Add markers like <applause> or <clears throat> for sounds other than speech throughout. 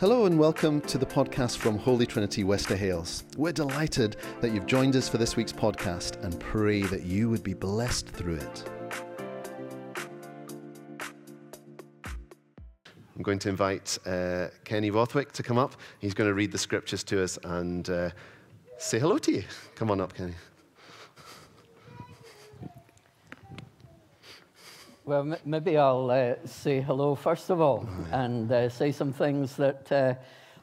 Hello and welcome to the podcast from Holy Trinity Wester Hailes. We're delighted that you've joined us for this week's podcast and pray that you would be blessed through it. I'm going to invite uh, Kenny Borthwick to come up. He's going to read the scriptures to us and uh, say hello to you. Come on up, Kenny. Well, m- maybe I'll uh, say hello first of all and uh, say some things that uh,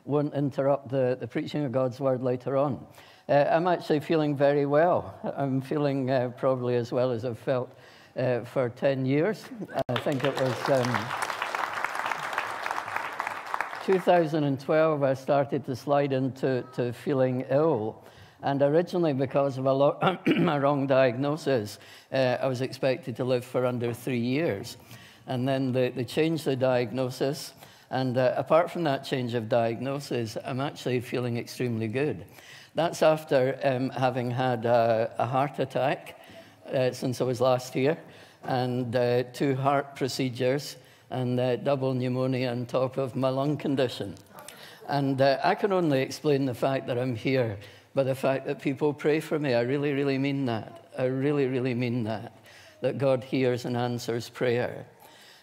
won't interrupt the, the preaching of God's word later on. Uh, I'm actually feeling very well. I'm feeling uh, probably as well as I've felt uh, for 10 years. I think it was um, 2012 I started to slide into to feeling ill. And originally, because of a, lo- <clears throat> a wrong diagnosis, uh, I was expected to live for under three years. And then they, they changed the diagnosis. And uh, apart from that change of diagnosis, I'm actually feeling extremely good. That's after um, having had a, a heart attack uh, since I was last here, and uh, two heart procedures, and uh, double pneumonia on top of my lung condition. And uh, I can only explain the fact that I'm here by the fact that people pray for me. I really, really mean that. I really, really mean that. That God hears and answers prayer.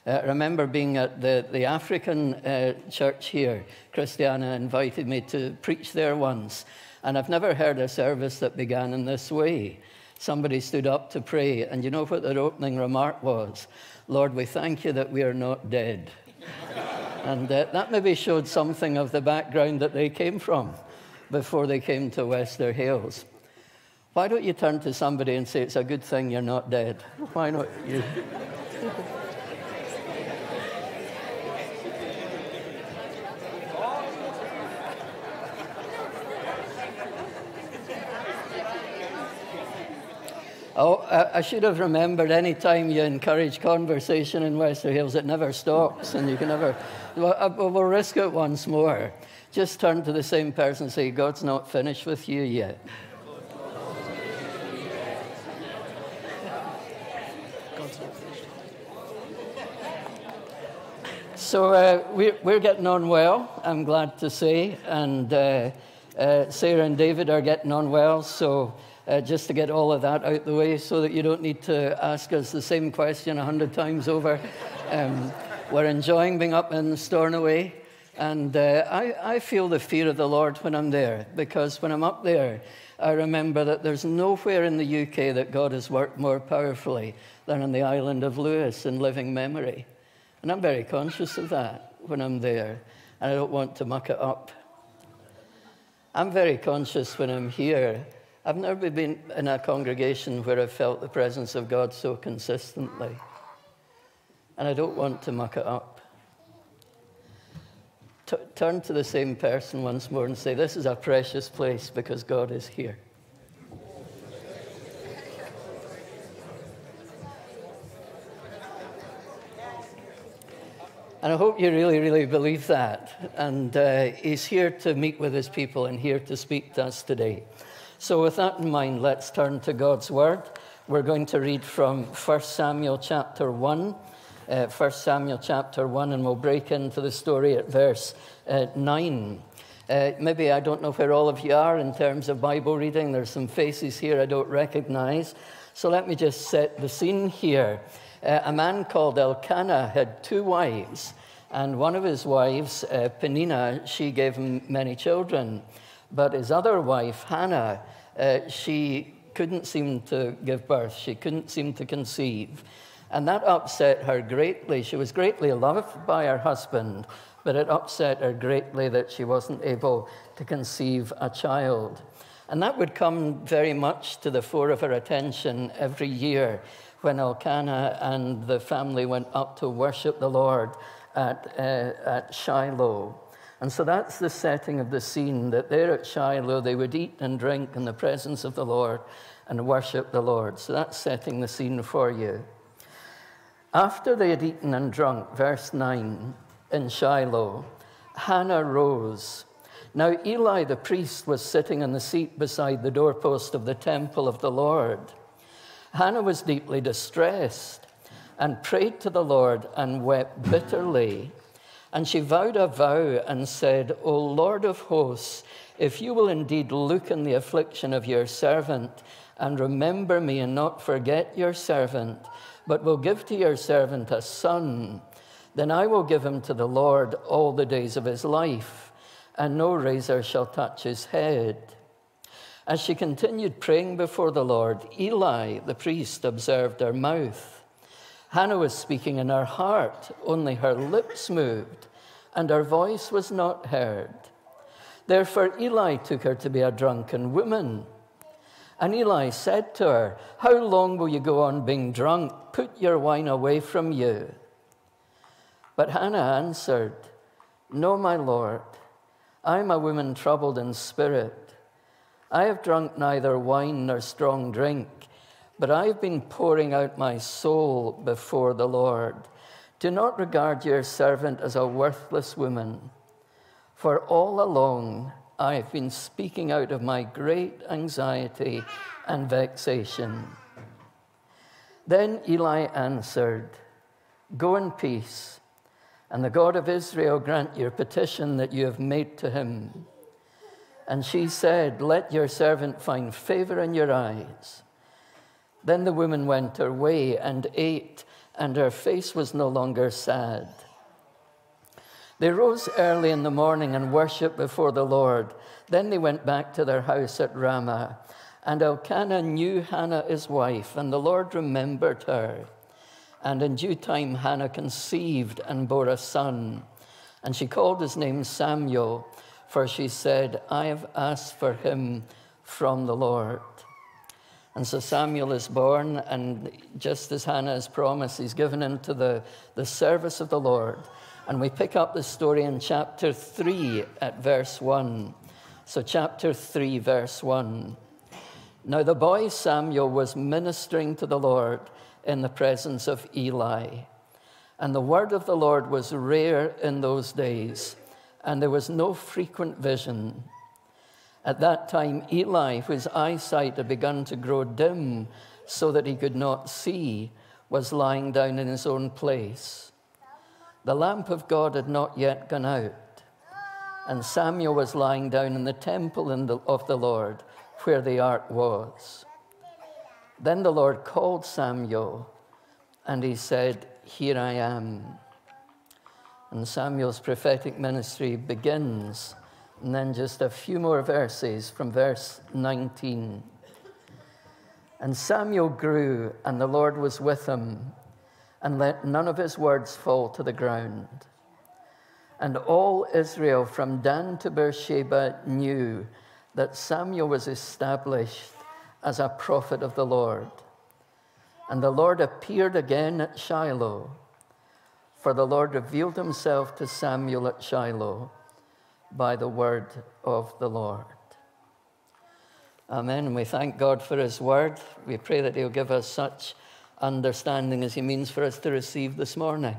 Uh, I remember being at the, the African uh, church here. Christiana invited me to preach there once. And I've never heard a service that began in this way. Somebody stood up to pray, and you know what their opening remark was? Lord, we thank you that we are not dead. <laughs> and uh, that maybe showed something of the background that they came from before they came to Wester Hailes. Why don't you turn to somebody and say, It's a good thing you're not dead? Why not you? Oh, I should have remembered any time you encourage conversation in Wester Hailes, it never stops, and you can never. Well, uh, we'll risk it once more. Just turn to the same person and say, God's not finished with you yet. So uh, we're, we're getting on well, I'm glad to say. And uh, uh, Sarah and David are getting on well. So uh, just to get all of that out the way so that you don't need to ask us the same question a hundred times over. Um, we're enjoying being up in Stornoway. And uh, I, I feel the fear of the Lord when I'm there, because when I'm up there, I remember that there's nowhere in the UK that God has worked more powerfully than on the island of Lewis in living memory. And I'm very conscious of that when I'm there, and I don't want to muck it up. I'm very conscious when I'm here. I've never been in a congregation where I've felt the presence of God so consistently, and I don't want to muck it up turn to the same person once more and say, This is a precious place because God is here. And I hope you really, really believe that. And uh, he's here to meet with his people and here to speak to us today. So, with that in mind, let's turn to God's word. We're going to read from 1 Samuel chapter 1 uh, 1 Samuel chapter 1, and we'll break into the story at verse uh, 9. Uh, maybe I don't know where all of you are in terms of Bible reading. There's some faces here I don't recognize. So let me just set the scene here. Uh, a man called Elkanah had two wives, and one of his wives, uh, Peninnah, she gave him many children. But his other wife, Hannah, uh, she couldn't seem to give birth, she couldn't seem to conceive. And that upset her greatly. She was greatly loved by her husband, but it upset her greatly that she wasn't able to conceive a child. And that would come very much to the fore of her attention every year when Elkanah and the family went up to worship the Lord at, uh, at Shiloh. And so that's the setting of the scene that there at Shiloh they would eat and drink in the presence of the Lord and worship the Lord. So that's setting the scene for you. After they had eaten and drunk, verse 9, in Shiloh, Hannah rose. Now Eli the priest was sitting on the seat beside the doorpost of the temple of the Lord. Hannah was deeply distressed and prayed to the Lord and wept bitterly. And she vowed a vow and said, O Lord of hosts, if you will indeed look on the affliction of your servant and remember me and not forget your servant, but will give to your servant a son, then I will give him to the Lord all the days of his life, and no razor shall touch his head. As she continued praying before the Lord, Eli, the priest, observed her mouth. Hannah was speaking in her heart, only her lips moved, and her voice was not heard. Therefore, Eli took her to be a drunken woman. And Eli said to her, How long will you go on being drunk? Put your wine away from you. But Hannah answered, No, my Lord, I am a woman troubled in spirit. I have drunk neither wine nor strong drink but I've been pouring out my soul before the Lord. Do not regard your servant as a worthless woman, for all along I have been speaking out of my great anxiety and vexation. Then Eli answered, Go in peace, and the God of Israel grant your petition that you have made to him. And she said, Let your servant find favor in your eyes. Then the woman went her way and ate, and her face was no longer sad. They rose early in the morning and worshipped before the Lord. Then they went back to their house at Ramah. And Elkanah knew Hannah his wife, and the Lord remembered her. And in due time, Hannah conceived and bore a son. And she called his name Samuel, for she said, I have asked for him from the Lord. And so Samuel is born, and just as Hannah has promised, he's given into the, the service of the Lord. And we pick up the story in chapter 3 at verse 1. So, chapter 3, verse 1. Now, the boy Samuel was ministering to the Lord in the presence of Eli. And the word of the Lord was rare in those days, and there was no frequent vision. At that time, Eli, whose eyesight had begun to grow dim so that he could not see, was lying down in his own place. The lamp of God had not yet gone out, and Samuel was lying down in the temple of the Lord where the ark was. Then the Lord called Samuel, and he said, Here I am. And Samuel's prophetic ministry begins and then just a few more verses from verse 19. And Samuel grew, and the Lord was with him, and let none of his words fall to the ground. And all Israel from Dan to Beersheba knew that Samuel was established as a prophet of the Lord. And the Lord appeared again at Shiloh, for the Lord revealed himself to Samuel at Shiloh by the word of the Lord. Amen. We thank God for his word. We pray that he'll give us such understanding as he means for us to receive this morning.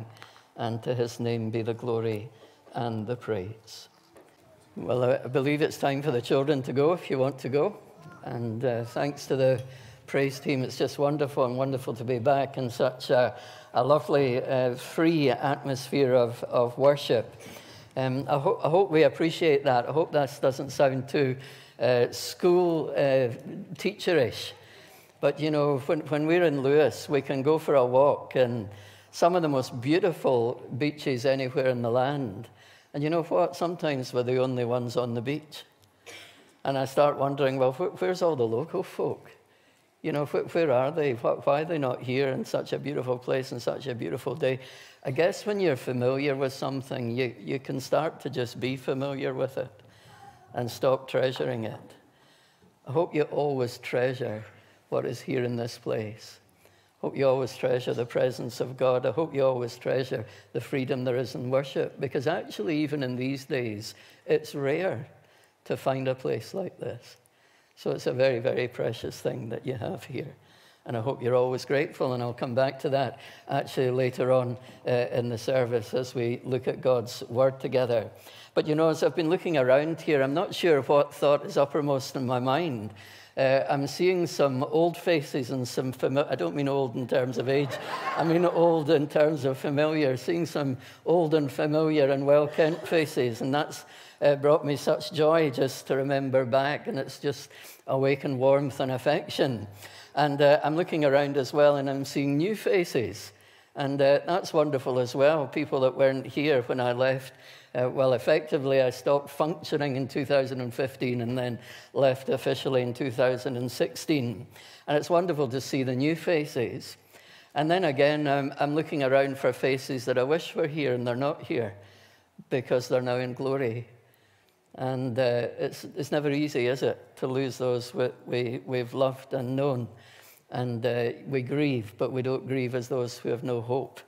And to his name be the glory and the praise. Well, I believe it's time for the children to go if you want to go. And uh, thanks to the praise team. It's just wonderful and wonderful to be back in such a, a lovely, uh, free atmosphere of, of worship. Um, I, ho- I, hope we appreciate that. I hope that doesn't sound too uh, school uh, teacherish. But you know, when, when we're in Lewis, we can go for a walk and some of the most beautiful beaches anywhere in the land. And you know what? Sometimes we're the only ones on the beach. And I start wondering, well, wh- where's all the local folk? You know, wh- where are they? Why are they not here in such a beautiful place and such a beautiful day? I guess when you're familiar with something, you, you can start to just be familiar with it and stop treasuring it. I hope you always treasure what is here in this place. Hope you always treasure the presence of God. I hope you always treasure the freedom there is in worship because actually, even in these days, it's rare to find a place like this. So it's a very, very precious thing that you have here. And I hope you're always grateful, and I'll come back to that actually later on uh, in the service as we look at God's Word together. But you know, as I've been looking around here, I'm not sure what thought is uppermost in my mind. Uh, I'm seeing some old faces and some familiar, I don't mean old in terms of age, I mean old in terms of familiar, seeing some old and familiar and well kent faces. And that's uh, brought me such joy just to remember back. And it's just awakened warmth and affection. And uh, I'm looking around as well and I'm seeing new faces. And uh, that's wonderful as well. People that weren't here when I left uh, well, effectively, I stopped functioning in 2015 and then left officially in 2016. And it's wonderful to see the new faces. And then again, I'm, I'm looking around for faces that I wish were here and they're not here because they're now in glory. And uh, it's, it's never easy, is it, to lose those we, we, we've loved and known. And uh, we grieve, but we don't grieve as those who have no hope.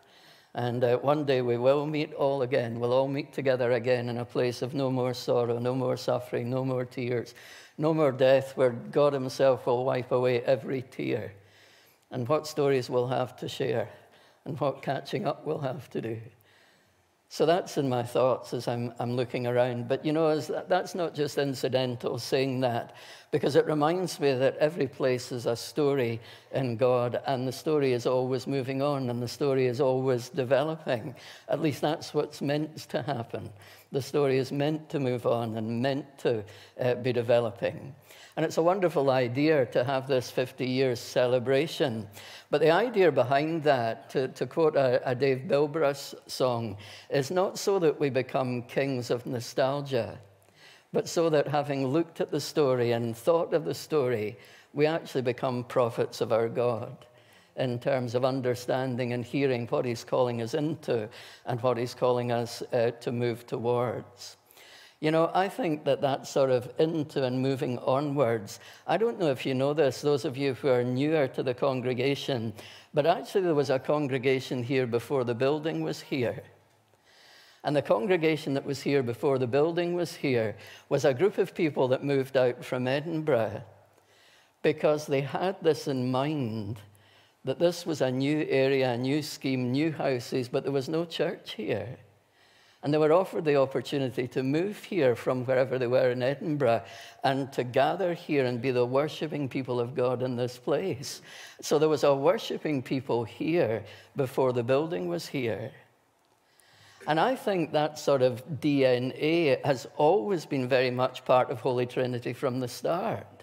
And uh, one day we will meet all again. We'll all meet together again in a place of no more sorrow, no more suffering, no more tears, no more death, where God Himself will wipe away every tear. And what stories we'll have to share, and what catching up we'll have to do. So that's in my thoughts as I'm, I'm looking around. But you know, that's not just incidental saying that, because it reminds me that every place is a story in God, and the story is always moving on, and the story is always developing. At least that's what's meant to happen. The story is meant to move on and meant to uh, be developing. And it's a wonderful idea to have this 50 years celebration. But the idea behind that, to, to quote a, a Dave Bilbrough song, is not so that we become kings of nostalgia, but so that having looked at the story and thought of the story, we actually become prophets of our God in terms of understanding and hearing what He's calling us into and what He's calling us uh, to move towards. You know, I think that that sort of into and moving onwards, I don't know if you know this, those of you who are newer to the congregation, but actually there was a congregation here before the building was here. And the congregation that was here before the building was here was a group of people that moved out from Edinburgh because they had this in mind that this was a new area, a new scheme, new houses, but there was no church here. And they were offered the opportunity to move here from wherever they were in Edinburgh and to gather here and be the worshipping people of God in this place. So there was a worshipping people here before the building was here. And I think that sort of DNA has always been very much part of Holy Trinity from the start.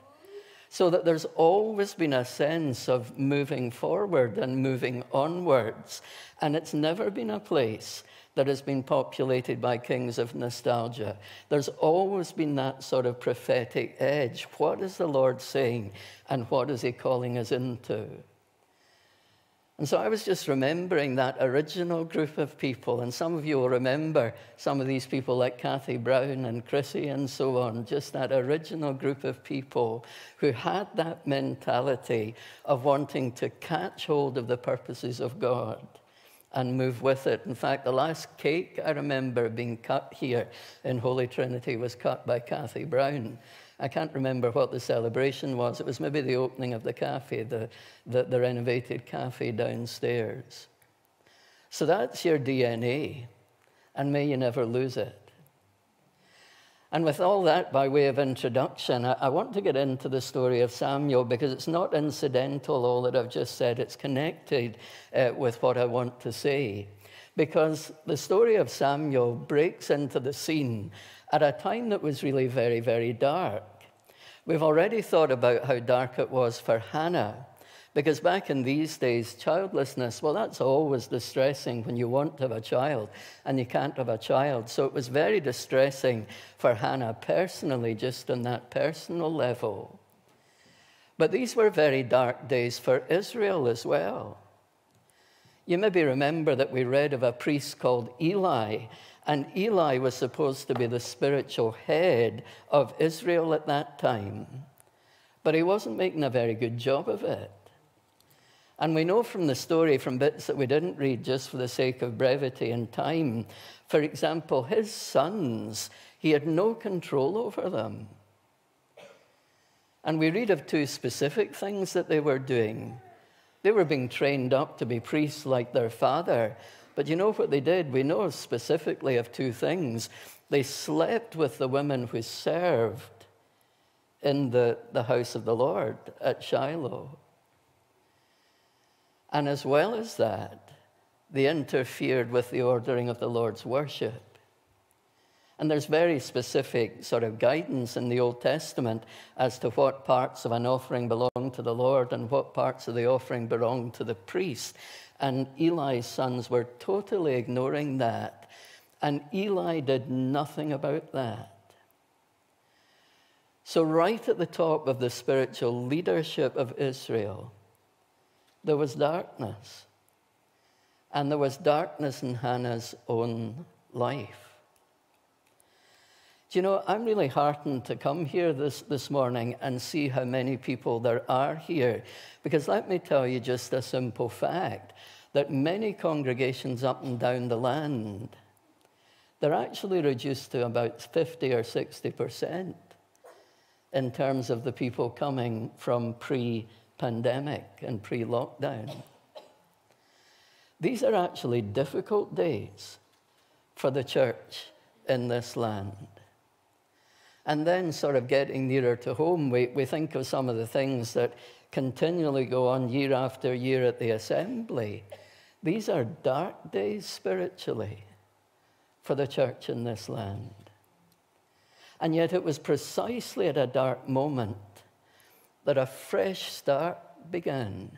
So that there's always been a sense of moving forward and moving onwards. And it's never been a place that has been populated by kings of nostalgia. There's always been that sort of prophetic edge. What is the Lord saying, and what is He calling us into? And so I was just remembering that original group of people, and some of you will remember some of these people like Kathy Brown and Chrissy and so on, just that original group of people who had that mentality of wanting to catch hold of the purposes of God and move with it. In fact, the last cake I remember being cut here in Holy Trinity was cut by Kathy Brown. I can't remember what the celebration was. It was maybe the opening of the cafe, the, the, the renovated cafe downstairs. So that's your DNA, and may you never lose it. And with all that by way of introduction, I, I, want to get into the story of Samuel because it's not incidental, all that I've just said. It's connected uh, with what I want to say. Because the story of Samuel breaks into the scene at a time that was really very, very dark. We've already thought about how dark it was for Hannah. Because back in these days, childlessness, well, that's always distressing when you want to have a child and you can't have a child. So it was very distressing for Hannah personally, just on that personal level. But these were very dark days for Israel as well. You maybe remember that we read of a priest called Eli, and Eli was supposed to be the spiritual head of Israel at that time. But he wasn't making a very good job of it. And we know from the story, from bits that we didn't read just for the sake of brevity and time, for example, his sons, he had no control over them. And we read of two specific things that they were doing. They were being trained up to be priests like their father. But you know what they did? We know specifically of two things. They slept with the women who served in the, the house of the Lord at Shiloh. And as well as that, they interfered with the ordering of the Lord's worship. And there's very specific sort of guidance in the Old Testament as to what parts of an offering belong to the Lord and what parts of the offering belong to the priest. And Eli's sons were totally ignoring that. And Eli did nothing about that. So, right at the top of the spiritual leadership of Israel, there was darkness. And there was darkness in Hannah's own life. You know, I'm really heartened to come here this, this morning and see how many people there are here. Because let me tell you just a simple fact that many congregations up and down the land, they're actually reduced to about 50 or 60% in terms of the people coming from pre pandemic and pre lockdown. These are actually difficult days for the church in this land. And then, sort of getting nearer to home, we, we think of some of the things that continually go on year after year at the assembly. These are dark days spiritually for the church in this land. And yet, it was precisely at a dark moment that a fresh start began.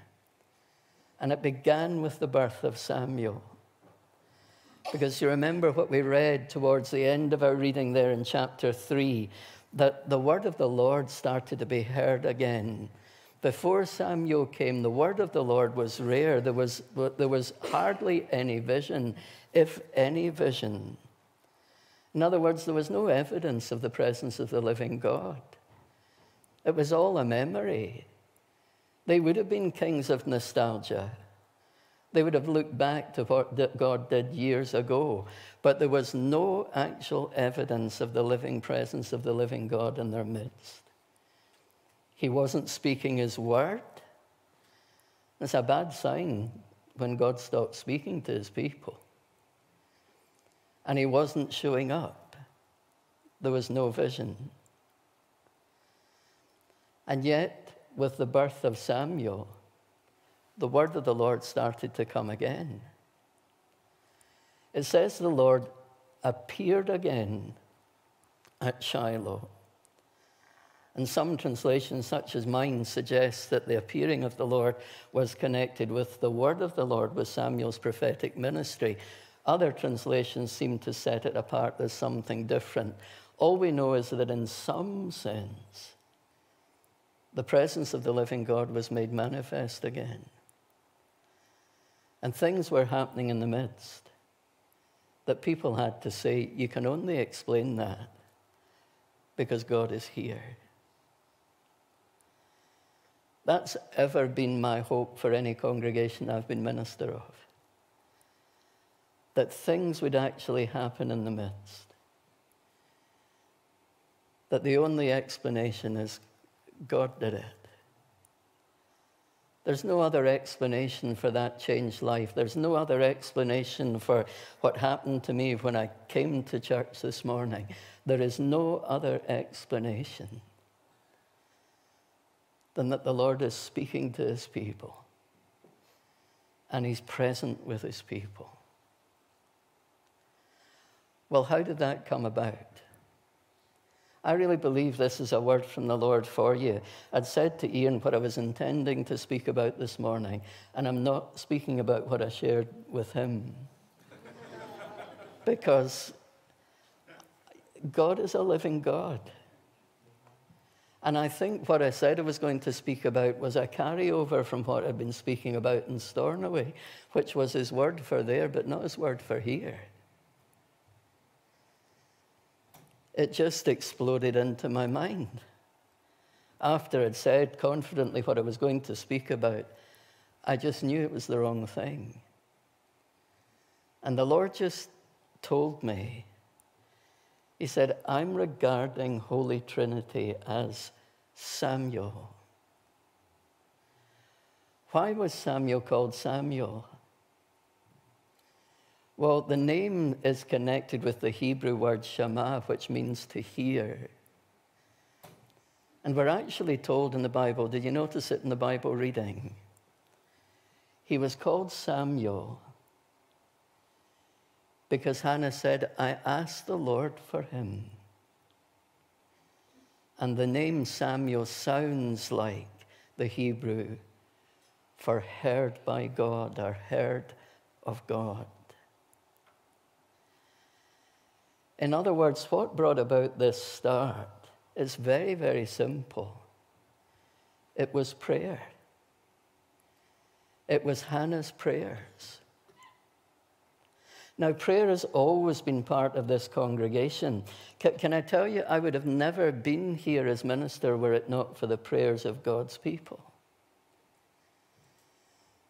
And it began with the birth of Samuel. Because you remember what we read towards the end of our reading there in chapter 3 that the word of the Lord started to be heard again. Before Samuel came, the word of the Lord was rare. There was, there was hardly any vision, if any vision. In other words, there was no evidence of the presence of the living God. It was all a memory. They would have been kings of nostalgia. They would have looked back to what God did years ago, but there was no actual evidence of the living presence of the living God in their midst. He wasn't speaking his word. It's a bad sign when God stops speaking to his people. And he wasn't showing up. There was no vision. And yet, with the birth of Samuel, the word of the Lord started to come again. It says the Lord appeared again at Shiloh. And some translations, such as mine, suggest that the appearing of the Lord was connected with the word of the Lord with Samuel's prophetic ministry. Other translations seem to set it apart as something different. All we know is that in some sense, the presence of the living God was made manifest again. And things were happening in the midst that people had to say, you can only explain that because God is here. That's ever been my hope for any congregation I've been minister of. That things would actually happen in the midst. That the only explanation is God did it. There's no other explanation for that changed life. There's no other explanation for what happened to me when I came to church this morning. There is no other explanation than that the Lord is speaking to his people and he's present with his people. Well, how did that come about? I really believe this is a word from the Lord for you. I'd said to Ian what I was intending to speak about this morning, and I'm not speaking about what I shared with him. <laughs> because God is a living God. And I think what I said I was going to speak about was a carryover from what I'd been speaking about in Stornoway, which was his word for there, but not his word for here. It just exploded into my mind. After I'd said confidently what I was going to speak about, I just knew it was the wrong thing. And the Lord just told me, He said, I'm regarding Holy Trinity as Samuel. Why was Samuel called Samuel? Well, the name is connected with the Hebrew word shema, which means to hear. And we're actually told in the Bible, did you notice it in the Bible reading? He was called Samuel because Hannah said, I asked the Lord for him. And the name Samuel sounds like the Hebrew for heard by God or heard of God. In other words, what brought about this start is very, very simple. It was prayer. It was Hannah's prayers. Now, prayer has always been part of this congregation. Can, can, I tell you, I would have never been here as minister were it not for the prayers of God's people.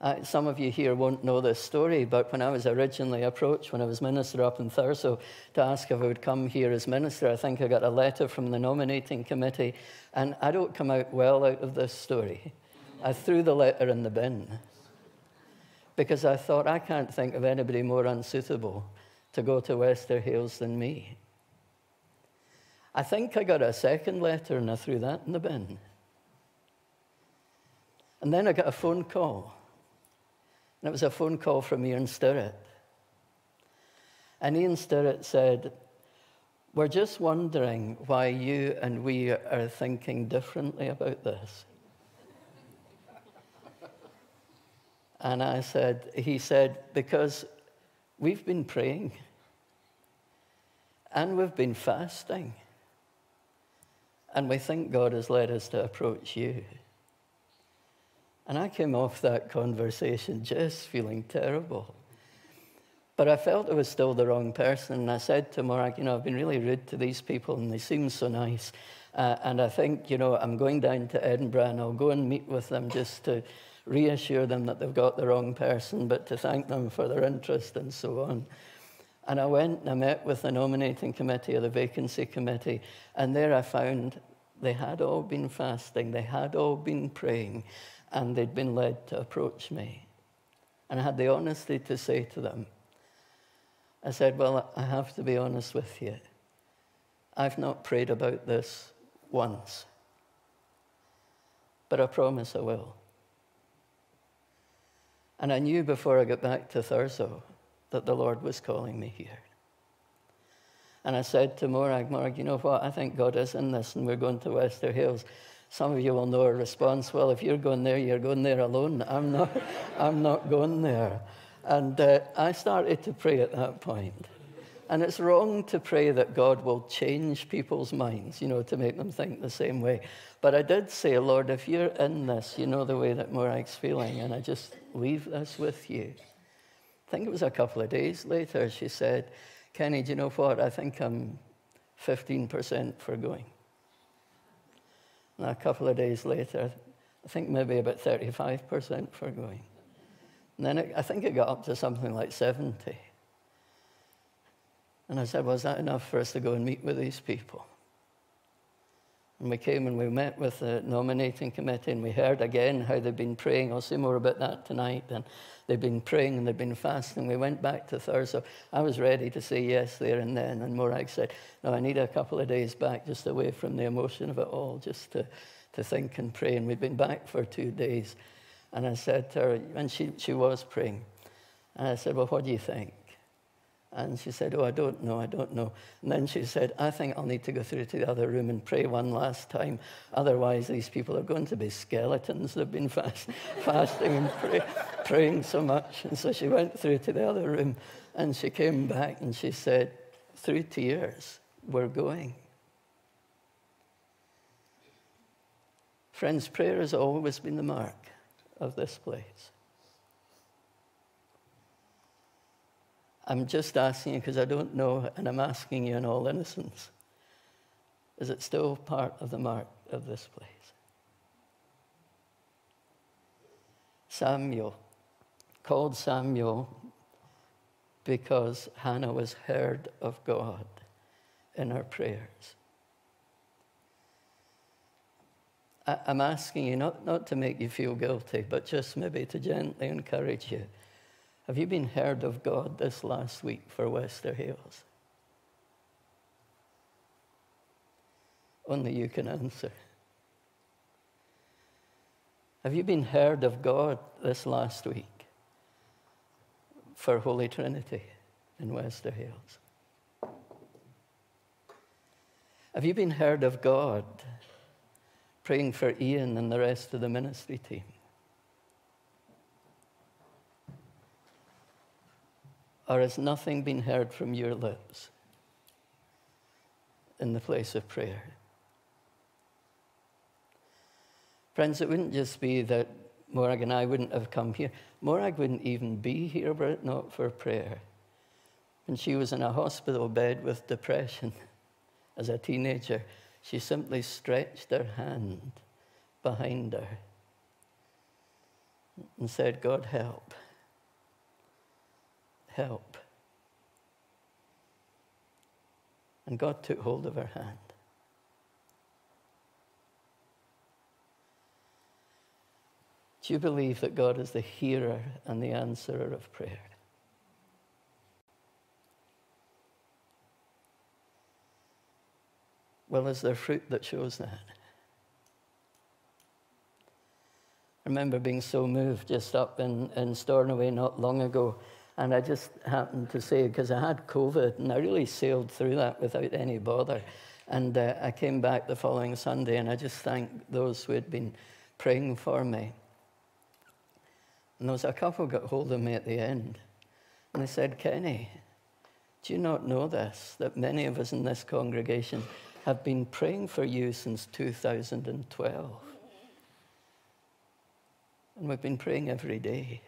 Uh, some of you here won't know this story, but when I was originally approached, when I was minister up in Thurso, to ask if I would come here as minister, I think I got a letter from the nominating committee, and I don't come out well out of this story. I threw the letter in the bin because I thought I can't think of anybody more unsuitable to go to Wester Hailes than me. I think I got a second letter and I threw that in the bin. And then I got a phone call. And it was a phone call from Ian Stirrett. And Ian Stirrett said, We're just wondering why you and we are thinking differently about this. And I said, he said, because we've been praying and we've been fasting. And we think God has led us to approach you. And I came off that conversation just feeling terrible. But I felt I was still the wrong person. And I said to Morag, you know, I've been really rude to these people and they seem so nice. Uh, and I think, you know, I'm going down to Edinburgh and I'll go and meet with them just to reassure them that they've got the wrong person, but to thank them for their interest and so on. And I went and I met with the nominating committee or the vacancy committee, and there I found they had all been fasting, they had all been praying, and they'd been led to approach me. And I had the honesty to say to them, I said, Well, I have to be honest with you. I've not prayed about this once, but I promise I will. And I knew before I got back to Thurso that the Lord was calling me here. And I said to Morag, Morag, you know what? I think God is in this, and we're going to Wester Hailes. Some of you will know a response. Well, if you're going there, you're going there alone. I'm not, I'm not going there. And uh, I started to pray at that point. And it's wrong to pray that God will change people's minds, you know, to make them think the same way. But I did say, Lord, if you're in this, you know the way that Morag's feeling, and I just leave this with you. I think it was a couple of days later, she said, Kenny, do you know what? I think I'm 15% for going. And a couple of days later, I think maybe about 35% for going. And then it, I think it got up to something like 70. And I said, Was that enough for us to go and meet with these people? And we came and we met with the nominating committee and we heard again how they've been praying. I'll say more about that tonight. And they've been praying and they've been fasting. We went back to Thurso. I was ready to say yes there and then. And Morag said, No, I need a couple of days back just away from the emotion of it all, just to, to think and pray. And we'd been back for two days. And I said to her, and she, she was praying. And I said, Well, what do you think? And she said, Oh, I don't know, I don't know. And then she said, I think I'll need to go through to the other room and pray one last time. Otherwise, these people are going to be skeletons. They've been <laughs> fast, fasting and pray, praying so much. And so she went through to the other room and she came back and she said, Through tears, we're going. Friends, prayer has always been the mark of this place. I'm just asking you because I don't know, and I'm asking you in all innocence. Is it still part of the mark of this place? Samuel, called Samuel because Hannah was heard of God in her prayers. I'm asking you not, not to make you feel guilty, but just maybe to gently encourage you have you been heard of God this last week for Wester Hailes? Only you can answer. Have you been heard of God this last week for Holy Trinity in Wester Hailes? Have you been heard of God praying for Ian and the rest of the ministry team? Or has nothing been heard from your lips in the place of prayer? Friends, it wouldn't just be that Morag and I wouldn't have come here. Morag wouldn't even be here were it not for prayer. When she was in a hospital bed with depression <laughs> as a teenager, she simply stretched her hand behind her and said, God, help. Help. And God took hold of her hand. Do you believe that God is the hearer and the answerer of prayer? Well, is there fruit that shows that? I remember being so moved just up in, in Stornoway not long ago, and I just happened to say, because I had COVID, and I really sailed through that without any bother. And uh, I came back the following Sunday, and I just thanked those who had been praying for me. And there was a couple got hold of me at the end. And they said, Kenny, do you not know this? That many of us in this congregation have been praying for you since 2012. And we've been praying every day.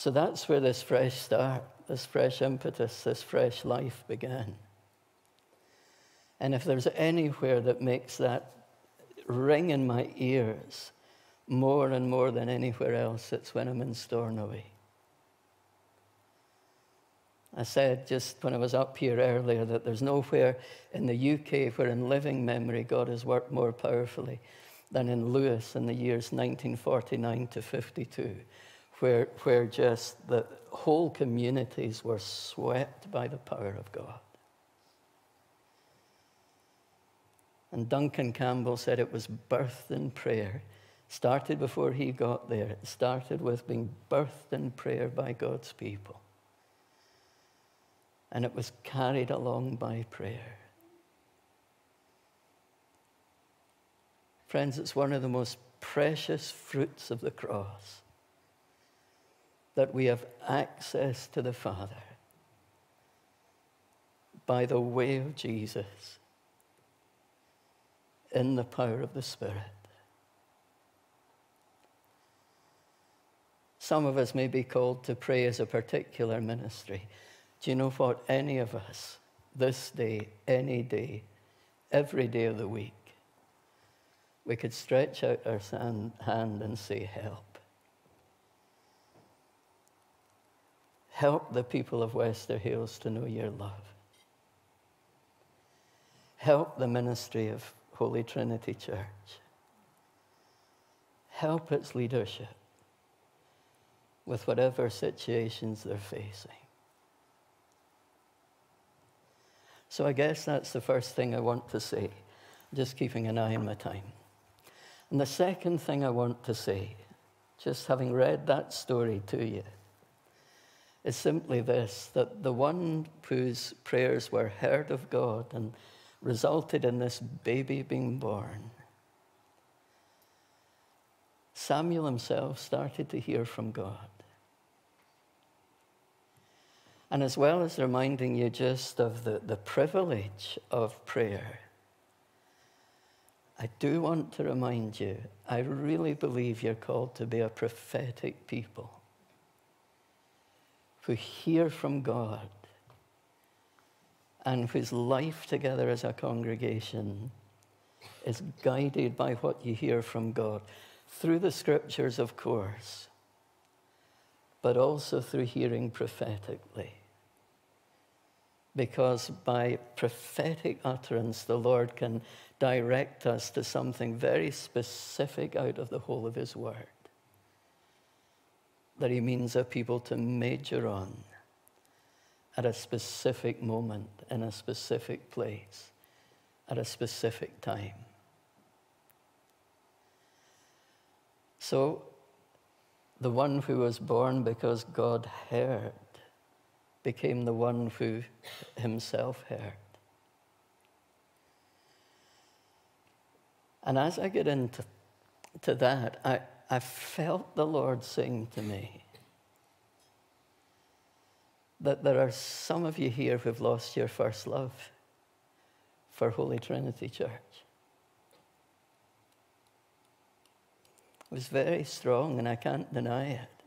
So that's where this fresh start, this fresh impetus, this fresh life began. And if there's anywhere that makes that ring in my ears more and more than anywhere else. It's when I'm in Stornoway. I said just when I was up here earlier that there's nowhere in the UK where in living memory God has worked more powerfully than in Lewis in the years 1949 to 52, where, where just the whole communities were swept by the power of God. And Duncan Campbell said it was birthed in prayer. Started before he got there. It started with being birthed in prayer by God's people. And it was carried along by prayer. Friends, it's one of the most precious fruits of the cross that we have access to the Father by the way of Jesus in the power of the Spirit. Some of us may be called to pray as a particular ministry. Do you know what? Any of us, this day, any day, every day of the week, we could stretch out our hand and say, Help. Help the people of Wester Hailes to know your love. Help the ministry of Holy Trinity Church. Help its leadership with whatever situations they're facing. So I guess that's the first thing I want to say, just keeping an eye on my time. And the second thing I want to say, just having read that story to you, is simply this that the one whose prayers were heard of God and resulted in this baby being born. Samuel himself started to hear from God. And as well as reminding you just of the, the privilege of prayer, I do want to remind you, I really believe you're called to be a prophetic people who hear from God and whose life together as a congregation is guided by what you hear from God through the scriptures, of course, but also through hearing prophetically. Because by prophetic utterance, the Lord can direct us to something very specific out of the whole of His Word that He means a people to major on at a specific moment in a specific place at a specific time. So, the one who was born because God heard became the one who himself heard. And as I get into to that, I, I felt the Lord saying to me that there are some of you here who've lost your first love for Holy Trinity Church. It was very strong, and I can't deny it.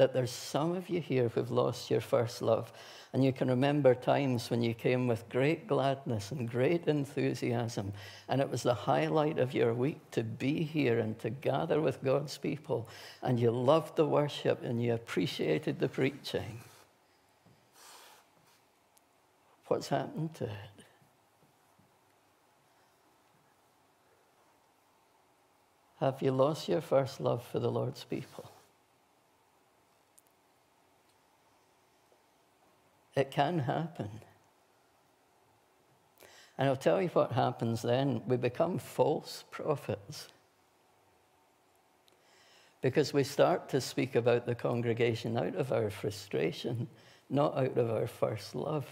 That there's some of you here who've lost your first love. And you can remember times when you came with great gladness and great enthusiasm. And it was the highlight of your week to be here and to gather with God's people. And you loved the worship and you appreciated the preaching. What's happened to it? Have you lost your first love for the Lord's people? It can happen. And I'll tell you what happens then. We become false prophets. Because we start to speak about the congregation out of our frustration, not out of our first love.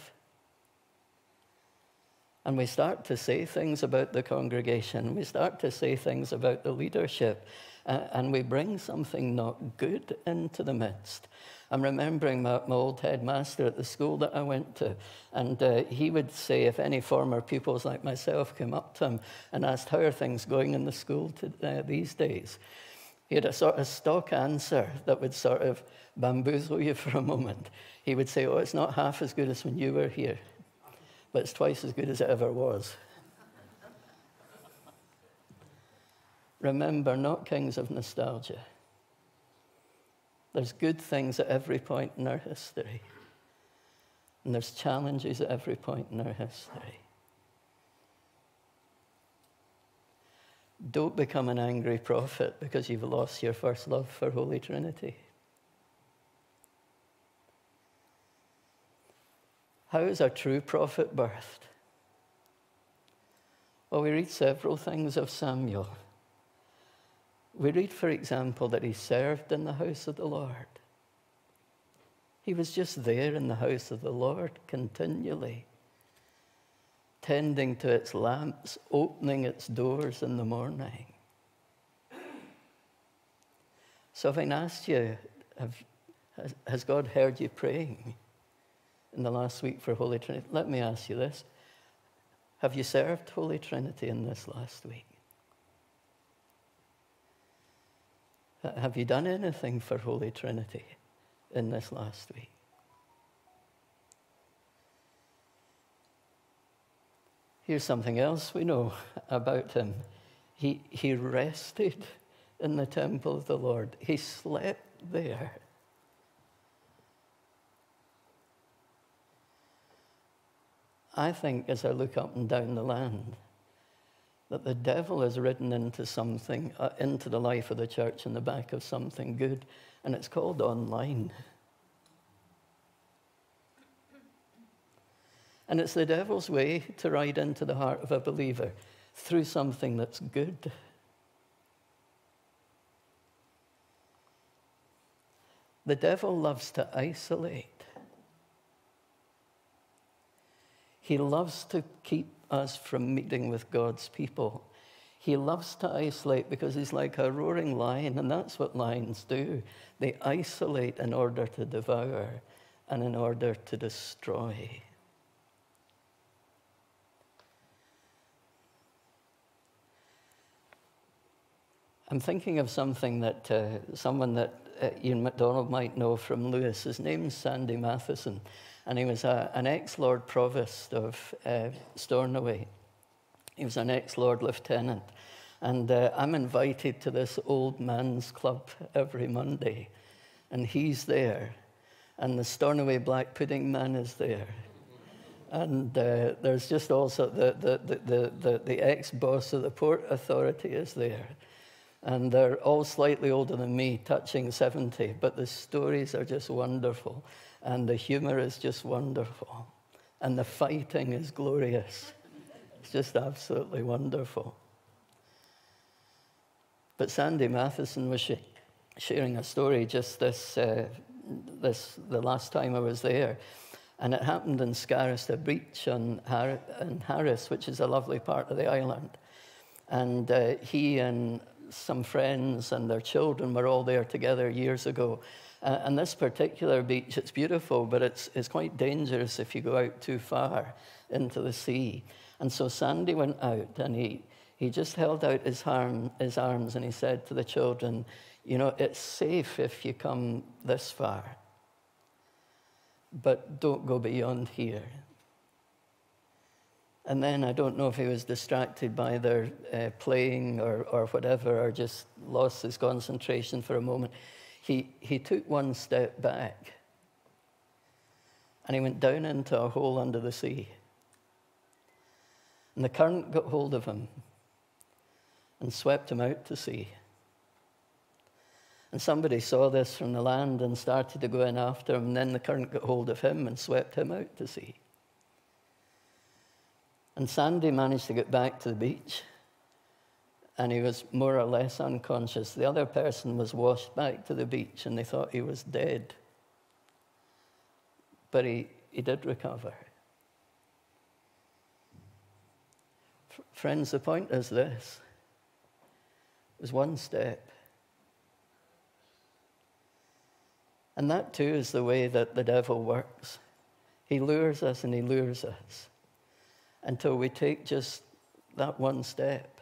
And we start to say things about the congregation. We start to say things about the leadership. And we bring something not good into the midst. I'm remembering my, my, old headmaster at the school that I went to, and uh, he would say if any former pupils like myself came up to him and asked, How are things going in the school to, uh, these days? He had a sort of stock answer that would sort of bamboozle you for a moment. He would say, Oh, it's not half as good as when you were here but it's twice as good as it ever was. Remember, not kings of nostalgia. There's good things at every point in our history, and there's challenges at every point in our history. Don't become an angry prophet because you've lost your first love for Holy Trinity. How is a true prophet birthed? Well, we read several things of Samuel. We read, for example, that he served in the house of the Lord. He was just there in the house of the Lord continually, tending to its lamps, opening its doors in the morning. So, I asked you, have, has God heard you praying? in the last week for Holy Trinity. Let me ask you this Have you served Holy Trinity in this last week? Have you done anything for Holy Trinity in this last week? Here's something else we know about him. He, he rested in the temple of the Lord, he slept there. I think as I look up and down the land, that the devil has ridden into something, uh, into the life of the church in the back of something good, and it's called online. And it's the devil's way to ride into the heart of a believer through something that's good. The devil loves to isolate. He loves to keep us from meeting with God's people. He loves to isolate because he's like a roaring lion, and that's what lions do. They isolate in order to devour and in order to destroy. I'm thinking of something that uh, someone that uh, Ian MacDonald might know from Lewis. His name's Sandy Matheson and he was a, an ex Lord Provost of uh, Stornoway. He was an ex Lord Lieutenant. And uh, I'm invited to this old man's club every Monday, and he's there. And the Stornoway Black Pudding Man is there. And uh, there's just also the, the, the, the, the ex boss of the Port Authority is there. And they're all slightly older than me, touching 70, but the stories are just wonderful. And the humor is just wonderful. And the fighting is glorious. It's just absolutely wonderful. But Sandy Matheson was sh- sharing a story just this, uh, this, the last time I was there. And it happened in Scarista Beach on Har- in Harris, which is a lovely part of the island. And uh, he and some friends and their children were all there together years ago. Uh, and this particular beach, it's beautiful, but it's, it's quite dangerous if you go out too far into the sea. And so Sandy went out and he, he just held out his, arm, his arms and he said to the children, You know, it's safe if you come this far, but don't go beyond here. And then I don't know if he was distracted by their uh, playing or, or whatever, or just lost his concentration for a moment. He, he took one step back and he went down into a hole under the sea. And the current got hold of him and swept him out to sea. And somebody saw this from the land and started to go in after him. And then the current got hold of him and swept him out to sea. And Sandy managed to get back to the beach. And he was more or less unconscious. The other person was washed back to the beach and they thought he was dead. But he, he did recover. Friends, the point is this it was one step. And that too is the way that the devil works. He lures us and he lures us until we take just that one step.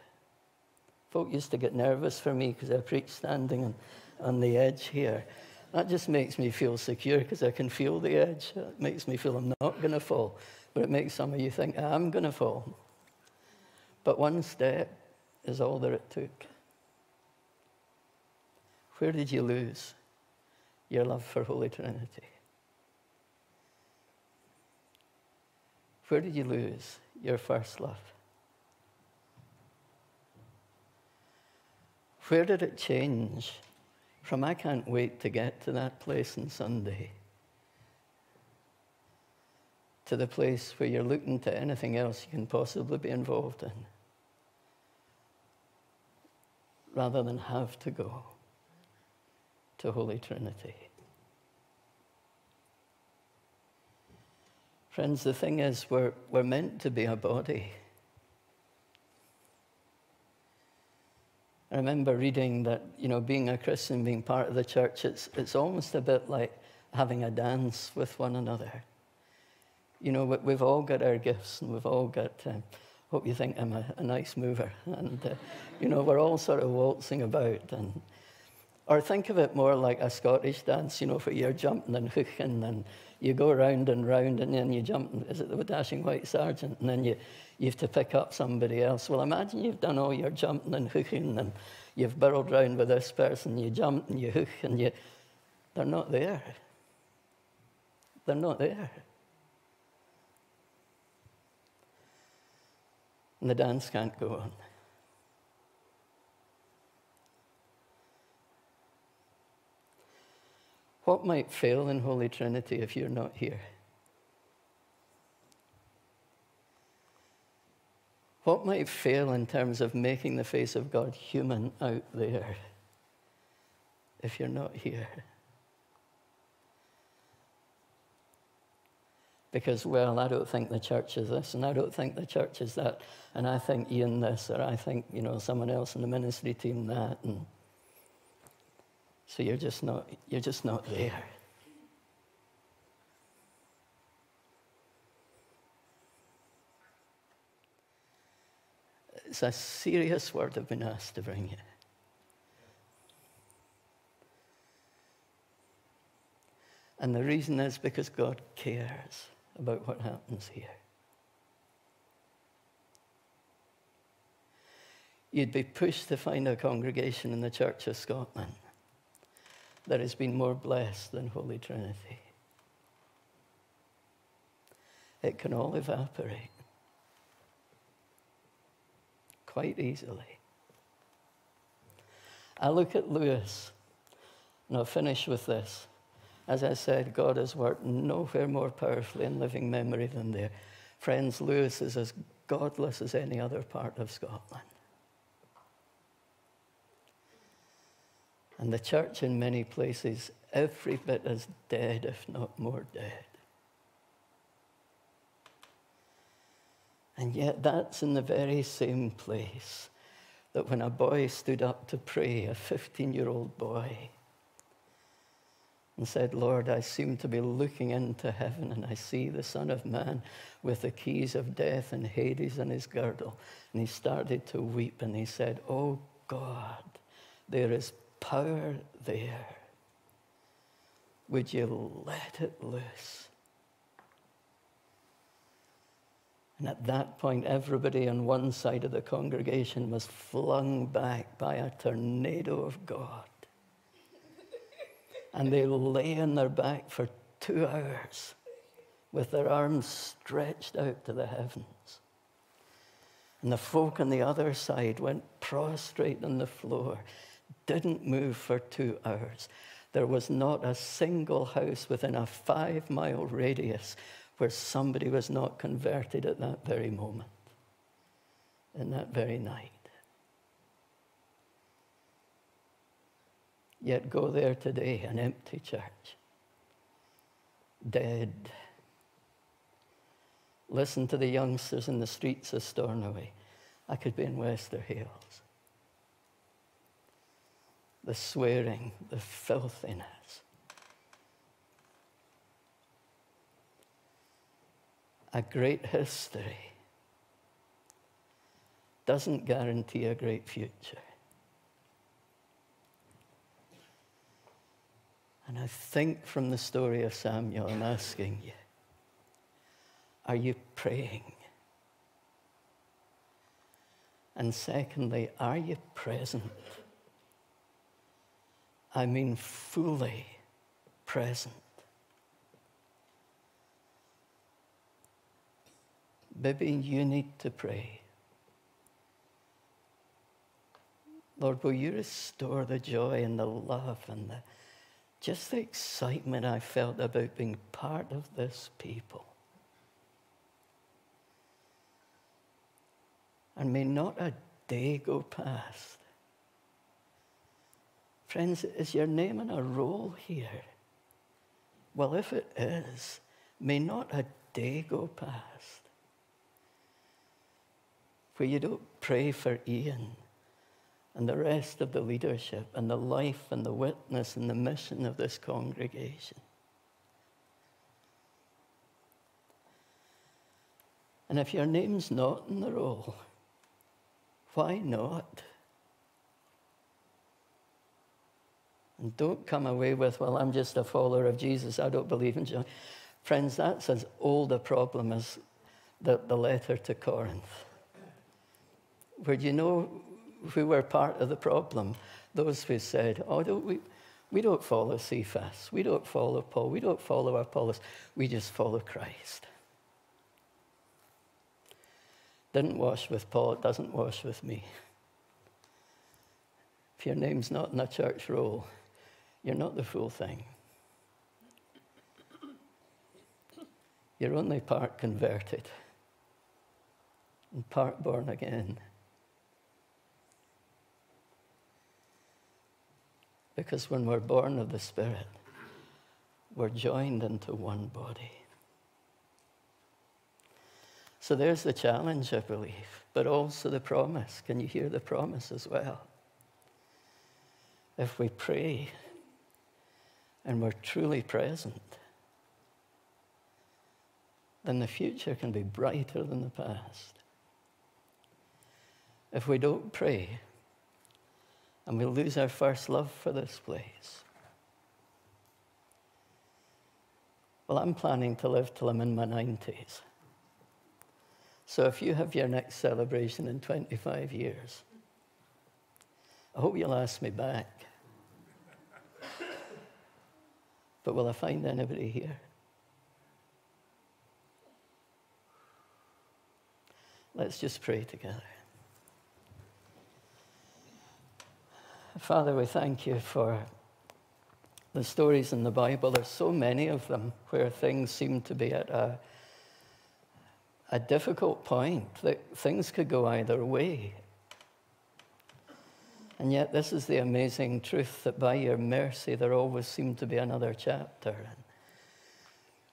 Folk used to get nervous for me because I preach standing on, on the edge here. That just makes me feel secure because I can feel the edge. It makes me feel I'm not going to fall. But it makes some of you think I'm going to fall. But one step is all that it took. Where did you lose your love for Holy Trinity? Where did you lose your first love? Where did it change from I can't wait to get to that place on Sunday to the place where you're looking to anything else you can possibly be involved in rather than have to go to Holy Trinity? Friends, the thing is, we're, we're meant to be a body. I remember reading that, you know, being a Christian, being part of the church, it's, it's almost a bit like having a dance with one another. You know, we've all got our gifts and we've all got, um, hope you think I'm a, a nice mover. And, uh, you know, we're all sort of waltzing about. And, or think of it more like a Scottish dance, you know, where you're jumping and hooking and you go round and round and then you jump, is it the dashing white sergeant? And then you, you have to pick up somebody else. Well, imagine you've done all your jumping and hooking and you've burrowed round with this person, you jump and you hook and you, they're not there. They're not there. And the dance can't go on. What might fail in Holy Trinity if you're not here? What might fail in terms of making the face of God human out there if you're not here? Because, well, I don't think the church is this, and I don't think the church is that, and I think Ian this, or I think, you know, someone else in the ministry team that, and so you're just not, you're just not there. It's a serious word I've been asked to bring you. And the reason is because God cares about what happens here. You'd be pushed to find a congregation in the Church of Scotland that has been more blessed than Holy Trinity. It can all evaporate quite easily. I look at Lewis, and I'll finish with this. As I said, God has worked nowhere more powerfully in living memory than there. Friends, Lewis is as godless as any other part of Scotland. And the church in many places, every bit as dead, if not more dead. And yet, that's in the very same place that when a boy stood up to pray, a 15 year old boy, and said, Lord, I seem to be looking into heaven and I see the Son of Man with the keys of death and Hades in his girdle. And he started to weep and he said, Oh God, there is power there. Would you let it loose? And at that point, everybody on one side of the congregation was flung back by a tornado of God. And they lay on their back for two hours with their arms stretched out to the heavens. And the folk on the other side went prostrate on the floor, didn't move for two hours. There was not a single house within a five mile radius where somebody was not converted at that very moment, in that very night. Yet go there today, an empty church, dead. Listen to the youngsters in the streets of Stornoway. I could be in Wester Hailes. The swearing, the filthiness. A great history doesn't guarantee a great future. And I think from the story of Samuel, I'm asking you are you praying? And secondly, are you present? I mean, fully present. Maybe you need to pray. Lord, will you restore the joy and the love and the just the excitement I felt about being part of this people. And may not a day go past. Friends, is your name in a roll here? Well, if it is, may not a day go past where you don't pray for Ian and the rest of the leadership and the life and the witness and the mission of this congregation. And if your name's not in the roll, why not? And don't come away with, well, I'm just a follower of Jesus. I don't believe in John. Friends, that's as old a problem as the, the letter to Corinth. Where you know who were part of the problem, those who said, oh, don't we, we don't follow Cephas, we don't follow Paul, we don't follow Apollos, we just follow Christ. Didn't wash with Paul, it doesn't wash with me. If your name's not in a church roll, you're not the full thing. You're only part converted and part born again. Because when we're born of the Spirit, we're joined into one body. So there's the challenge, I believe, but also the promise. Can you hear the promise as well? If we pray and we're truly present, then the future can be brighter than the past. If we don't pray, and we'll lose our first love for this place. Well, I'm planning to live till I'm in my 90s. So if you have your next celebration in 25 years, I hope you'll ask me back. But will I find anybody here? Let's just pray together. Father, we thank you for the stories in the Bible. There's so many of them where things seem to be at a, a difficult point that things could go either way. And yet, this is the amazing truth that by your mercy, there always seemed to be another chapter. And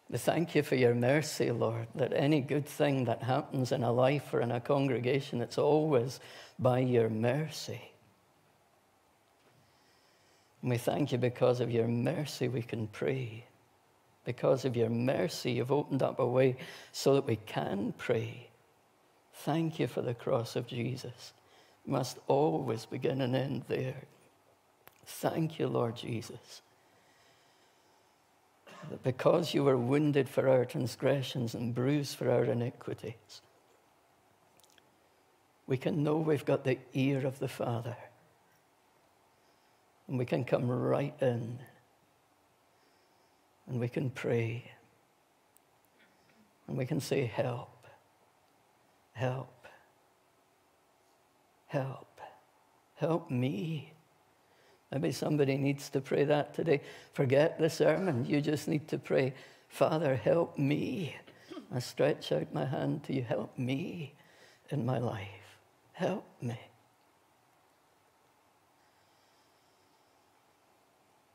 we thank you for your mercy, Lord, that any good thing that happens in a life or in a congregation, it's always by your mercy. And we thank you because of your mercy we can pray. Because of your mercy, you've opened up a way so that we can pray. Thank you for the cross of Jesus. Must always begin and end there. Thank you, Lord Jesus. That because you were wounded for our transgressions and bruised for our iniquities, we can know we've got the ear of the Father. And we can come right in and we can pray and we can say, Help, help, help, help me. Maybe somebody needs to pray that today. Forget the sermon. You just need to pray, Father, help me. I stretch out my hand to you. Help me in my life. Help me.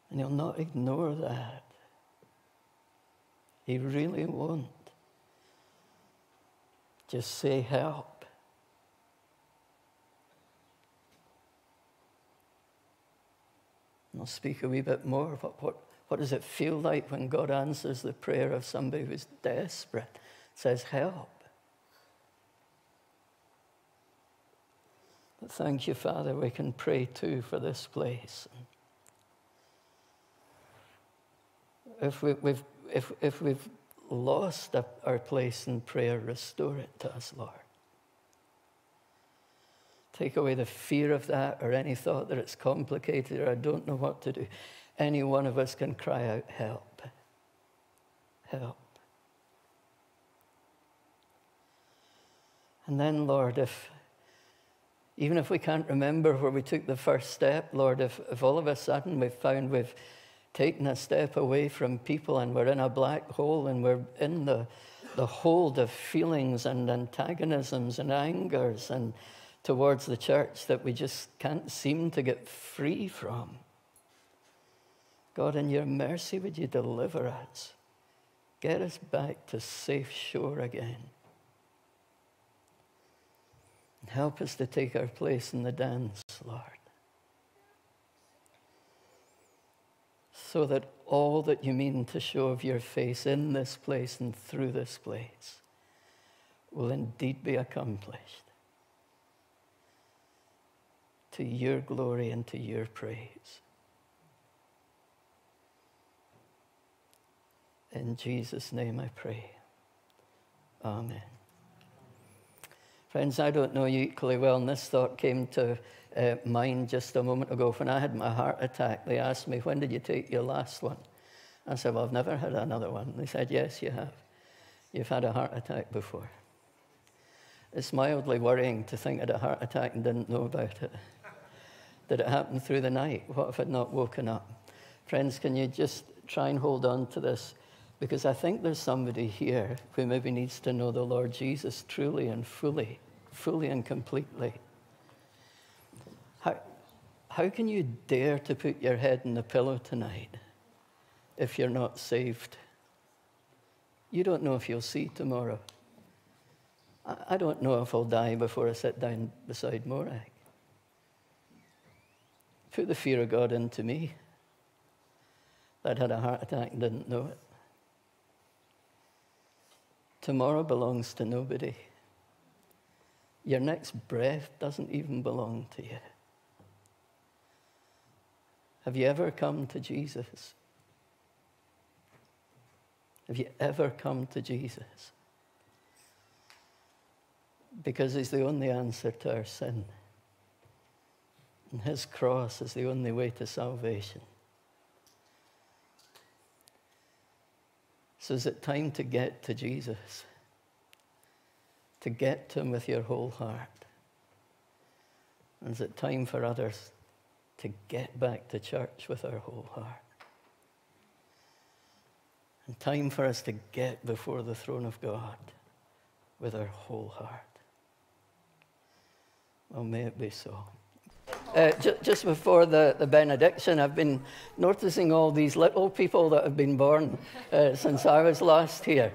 And he'll not ignore that. He really won't. Just say help. And I'll speak a wee bit more. What, what, what does it feel like when God answers the prayer of somebody who's desperate? Says, help. But thank you, Father, we can pray too for this place. If we, have if, if we've lost our place in prayer, restore it to us, Lord. Take away the fear of that or any thought that it's complicated or I don't know what to do. Any one of us can cry out, Help. Help. And then, Lord, if even if we can't remember where we took the first step, Lord, if, if all of a sudden we've found we've taken a step away from people and we're in a black hole and we're in the, the hold of feelings and antagonisms and angers and towards the church that we just can't seem to get free from. God, in your mercy, would you deliver us? Get us back to safe shore again. And help us to take our place in the dance, Lord. so that all that you mean to show of your face in this place and through this place will indeed be accomplished to your glory and to your praise. In Jesus' name I pray. Amen. Friends, I don't know you equally well, and this thought came to uh, mind just a moment ago. When I had my heart attack, they asked me, When did you take your last one? I said, Well, I've never had another one. They said, Yes, you have. You've had a heart attack before. It's mildly worrying to think I had a heart attack and didn't know about it. Did it happen through the night? What if I'd not woken up? Friends, can you just try and hold on to this? Because I think there's somebody here who maybe needs to know the Lord Jesus truly and fully, fully and completely. How, how can you dare to put your head in the pillow tonight if you're not saved? You don't know if you'll see tomorrow. I, I don't know if I'll die before I sit down beside Morag. Put the fear of God into me. I'd had a heart attack and didn't know it. Tomorrow belongs to nobody. Your next breath doesn't even belong to you. Have you ever come to Jesus? Have you ever come to Jesus? Because He's the only answer to our sin. And His cross is the only way to salvation. So is it time to get to Jesus? To get to Him with your whole heart? And is it time for others to get back to church with our whole heart. And time for us to get before the throne of God with our whole heart. Well, may it be so. Uh, j- just before the, the benediction, I've been noticing all these little people that have been born uh, since I was last here.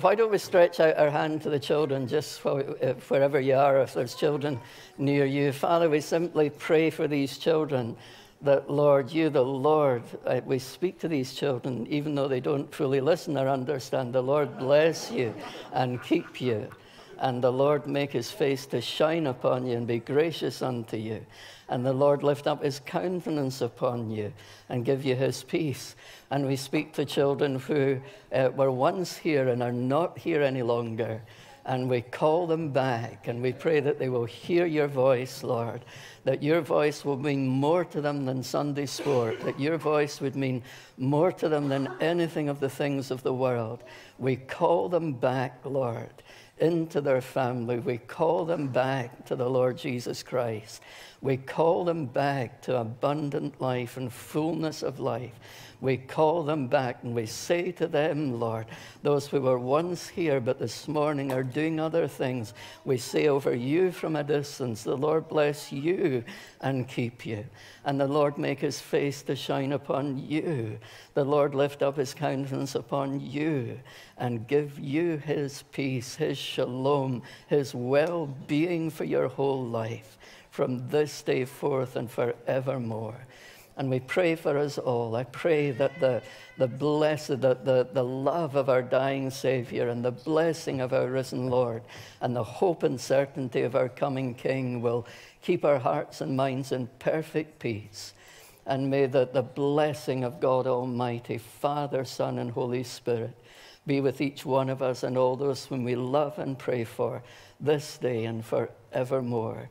Why don't we stretch out our hand to the children just uh, wherever you are, if there's children near you? Father, we simply pray for these children that, Lord, you, the Lord, uh, we speak to these children, even though they don't fully listen or understand. The Lord bless you and keep you. And the Lord make his face to shine upon you and be gracious unto you. And the Lord lift up his countenance upon you and give you his peace. And we speak to children who uh, were once here and are not here any longer. And we call them back and we pray that they will hear your voice, Lord. That your voice will mean more to them than Sunday sport. That your voice would mean more to them than anything of the things of the world. We call them back, Lord into their family. We call them back to the Lord Jesus Christ. We call them back to abundant life and fullness of life. We call them back and we say to them, Lord, those who were once here but this morning are doing other things, we say over you from a distance, the Lord bless you and keep you. And the Lord make his face to shine upon you. The Lord lift up his countenance upon you and give you his peace, his shalom, his well being for your whole life from this day forth and forevermore. And we pray for us all. I pray that the, the blessed, the, the, the love of our dying Savior and the blessing of our risen Lord and the hope and certainty of our coming King will keep our hearts and minds in perfect peace. And may the, the blessing of God Almighty, Father, Son, and Holy Spirit be with each one of us and all those whom we love and pray for this day and forevermore.